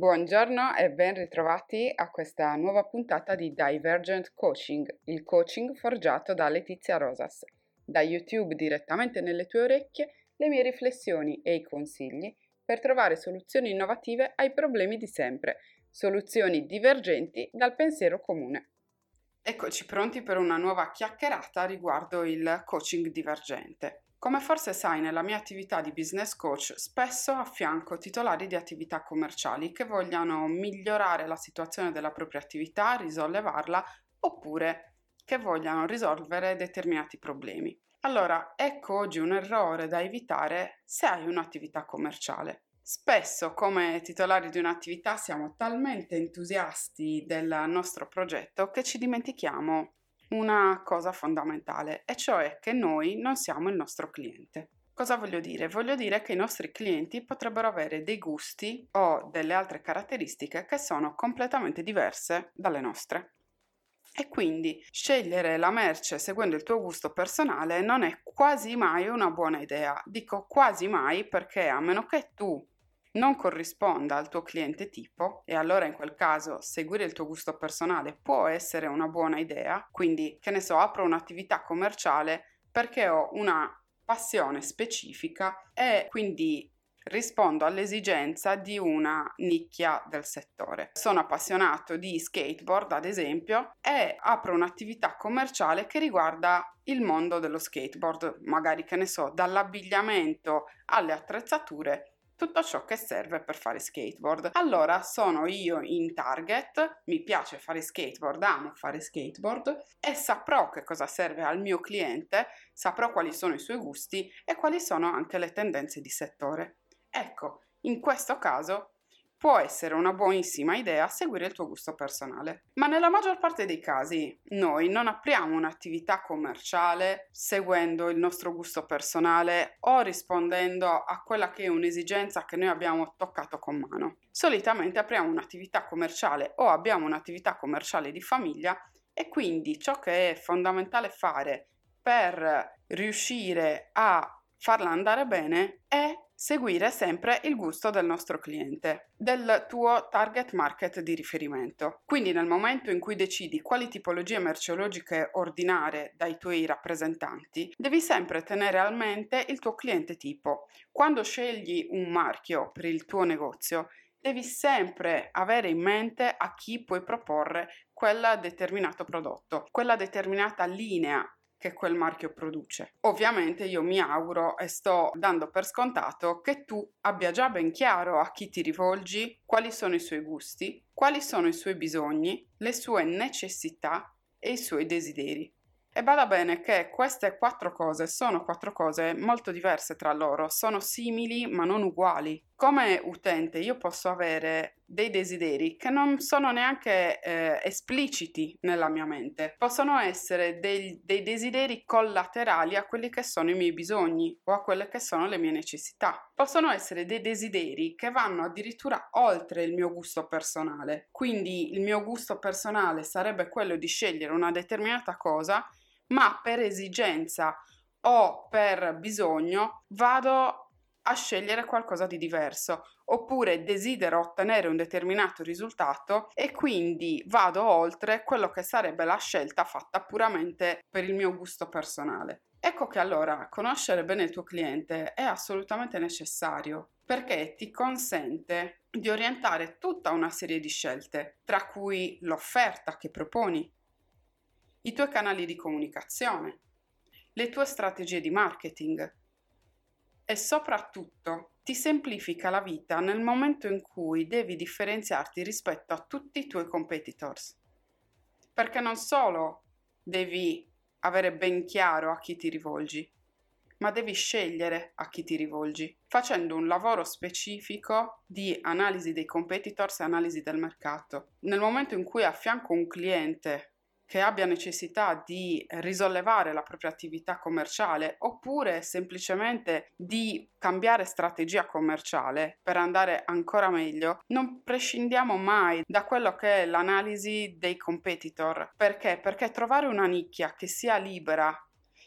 Buongiorno e ben ritrovati a questa nuova puntata di Divergent Coaching, il coaching forgiato da Letizia Rosas. Da YouTube direttamente nelle tue orecchie le mie riflessioni e i consigli per trovare soluzioni innovative ai problemi di sempre, soluzioni divergenti dal pensiero comune. Eccoci pronti per una nuova chiacchierata riguardo il coaching divergente. Come forse sai, nella mia attività di business coach spesso affianco titolari di attività commerciali che vogliano migliorare la situazione della propria attività, risollevarla oppure che vogliano risolvere determinati problemi. Allora, ecco oggi un errore da evitare se hai un'attività commerciale. Spesso come titolari di un'attività siamo talmente entusiasti del nostro progetto che ci dimentichiamo una cosa fondamentale, e cioè che noi non siamo il nostro cliente. Cosa voglio dire? Voglio dire che i nostri clienti potrebbero avere dei gusti o delle altre caratteristiche che sono completamente diverse dalle nostre. E quindi scegliere la merce seguendo il tuo gusto personale non è quasi mai una buona idea. Dico quasi mai perché a meno che tu non corrisponda al tuo cliente tipo e allora in quel caso seguire il tuo gusto personale può essere una buona idea, quindi che ne so, apro un'attività commerciale perché ho una passione specifica e quindi rispondo all'esigenza di una nicchia del settore. Sono appassionato di skateboard, ad esempio, e apro un'attività commerciale che riguarda il mondo dello skateboard, magari che ne so, dall'abbigliamento alle attrezzature tutto ciò che serve per fare skateboard. Allora sono io in target, mi piace fare skateboard, amo fare skateboard e saprò che cosa serve al mio cliente, saprò quali sono i suoi gusti e quali sono anche le tendenze di settore. Ecco, in questo caso può essere una buonissima idea seguire il tuo gusto personale. Ma nella maggior parte dei casi noi non apriamo un'attività commerciale seguendo il nostro gusto personale o rispondendo a quella che è un'esigenza che noi abbiamo toccato con mano. Solitamente apriamo un'attività commerciale o abbiamo un'attività commerciale di famiglia e quindi ciò che è fondamentale fare per riuscire a farla andare bene è seguire sempre il gusto del nostro cliente, del tuo target market di riferimento. Quindi nel momento in cui decidi quali tipologie merceologiche ordinare dai tuoi rappresentanti, devi sempre tenere a mente il tuo cliente tipo. Quando scegli un marchio per il tuo negozio, devi sempre avere in mente a chi puoi proporre quel determinato prodotto, quella determinata linea che quel marchio produce. Ovviamente io mi auguro e sto dando per scontato che tu abbia già ben chiaro a chi ti rivolgi, quali sono i suoi gusti, quali sono i suoi bisogni, le sue necessità e i suoi desideri. E bada bene che queste quattro cose sono quattro cose molto diverse tra loro, sono simili ma non uguali. Come utente io posso avere dei desideri che non sono neanche eh, espliciti nella mia mente, possono essere dei, dei desideri collaterali a quelli che sono i miei bisogni o a quelle che sono le mie necessità. Possono essere dei desideri che vanno addirittura oltre il mio gusto personale, quindi il mio gusto personale sarebbe quello di scegliere una determinata cosa ma per esigenza o per bisogno vado a scegliere qualcosa di diverso oppure desidero ottenere un determinato risultato e quindi vado oltre quello che sarebbe la scelta fatta puramente per il mio gusto personale. Ecco che allora conoscere bene il tuo cliente è assolutamente necessario perché ti consente di orientare tutta una serie di scelte, tra cui l'offerta che proponi, i tuoi canali di comunicazione, le tue strategie di marketing e soprattutto ti semplifica la vita nel momento in cui devi differenziarti rispetto a tutti i tuoi competitors. Perché non solo devi avere ben chiaro a chi ti rivolgi, ma devi scegliere a chi ti rivolgi, facendo un lavoro specifico di analisi dei competitors e analisi del mercato. Nel momento in cui affianco un cliente che abbia necessità di risollevare la propria attività commerciale oppure semplicemente di cambiare strategia commerciale per andare ancora meglio, non prescindiamo mai da quello che è l'analisi dei competitor. Perché? Perché trovare una nicchia che sia libera,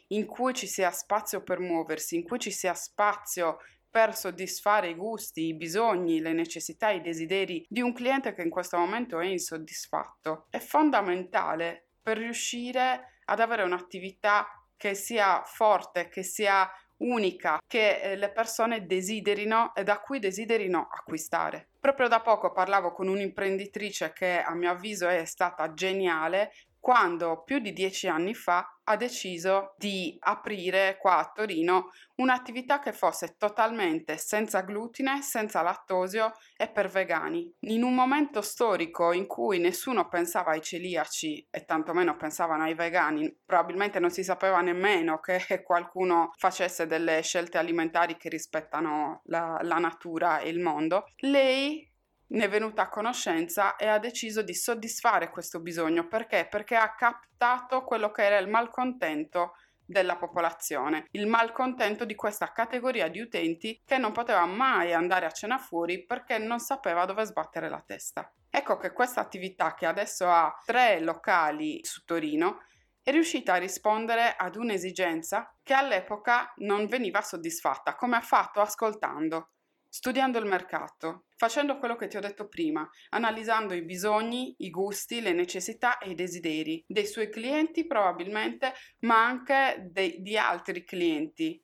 in cui ci sia spazio per muoversi, in cui ci sia spazio per soddisfare i gusti, i bisogni, le necessità, i desideri di un cliente che in questo momento è insoddisfatto. È fondamentale per riuscire ad avere un'attività che sia forte, che sia unica, che eh, le persone desiderino e da cui desiderino acquistare. Proprio da poco parlavo con un'imprenditrice che a mio avviso è stata geniale quando più di dieci anni fa ha deciso di aprire qua a Torino un'attività che fosse totalmente senza glutine, senza lattosio e per vegani. In un momento storico in cui nessuno pensava ai celiaci e tantomeno pensavano ai vegani, probabilmente non si sapeva nemmeno che qualcuno facesse delle scelte alimentari che rispettano la, la natura e il mondo, lei ne è venuta a conoscenza e ha deciso di soddisfare questo bisogno. Perché? Perché ha captato quello che era il malcontento della popolazione, il malcontento di questa categoria di utenti che non poteva mai andare a cena fuori perché non sapeva dove sbattere la testa. Ecco che questa attività che adesso ha tre locali su Torino è riuscita a rispondere ad un'esigenza che all'epoca non veniva soddisfatta, come ha fatto ascoltando studiando il mercato, facendo quello che ti ho detto prima, analizzando i bisogni, i gusti, le necessità e i desideri dei suoi clienti probabilmente, ma anche de- di altri clienti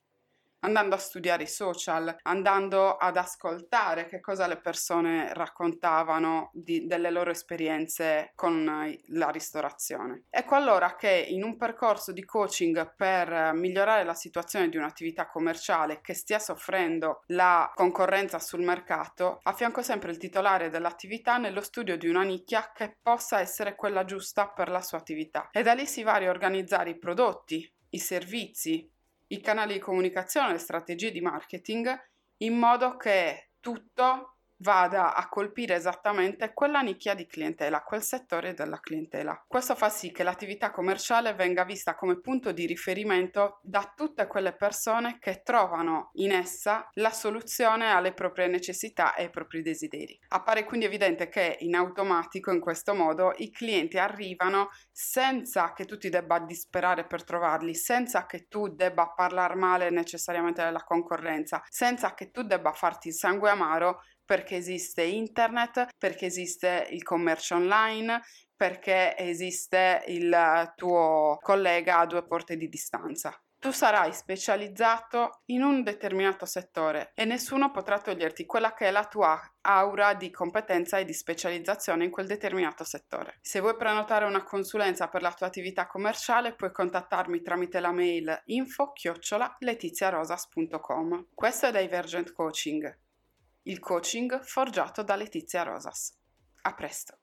andando a studiare i social, andando ad ascoltare che cosa le persone raccontavano di, delle loro esperienze con la ristorazione. Ecco allora che in un percorso di coaching per migliorare la situazione di un'attività commerciale che stia soffrendo la concorrenza sul mercato, affianco sempre il titolare dell'attività nello studio di una nicchia che possa essere quella giusta per la sua attività. E da lì si va a riorganizzare i prodotti, i servizi, i canali di comunicazione, le strategie di marketing, in modo che tutto vada a colpire esattamente quella nicchia di clientela, quel settore della clientela. Questo fa sì che l'attività commerciale venga vista come punto di riferimento da tutte quelle persone che trovano in essa la soluzione alle proprie necessità e ai propri desideri. Appare quindi evidente che in automatico in questo modo i clienti arrivano senza che tu ti debba disperare per trovarli, senza che tu debba parlare male necessariamente della concorrenza, senza che tu debba farti il sangue amaro perché esiste internet, perché esiste il commercio online, perché esiste il tuo collega a due porte di distanza. Tu sarai specializzato in un determinato settore e nessuno potrà toglierti quella che è la tua aura di competenza e di specializzazione in quel determinato settore. Se vuoi prenotare una consulenza per la tua attività commerciale puoi contattarmi tramite la mail info-letiziarosas.com. Questo è Divergent Coaching il coaching forgiato da Letizia Rosas. A presto!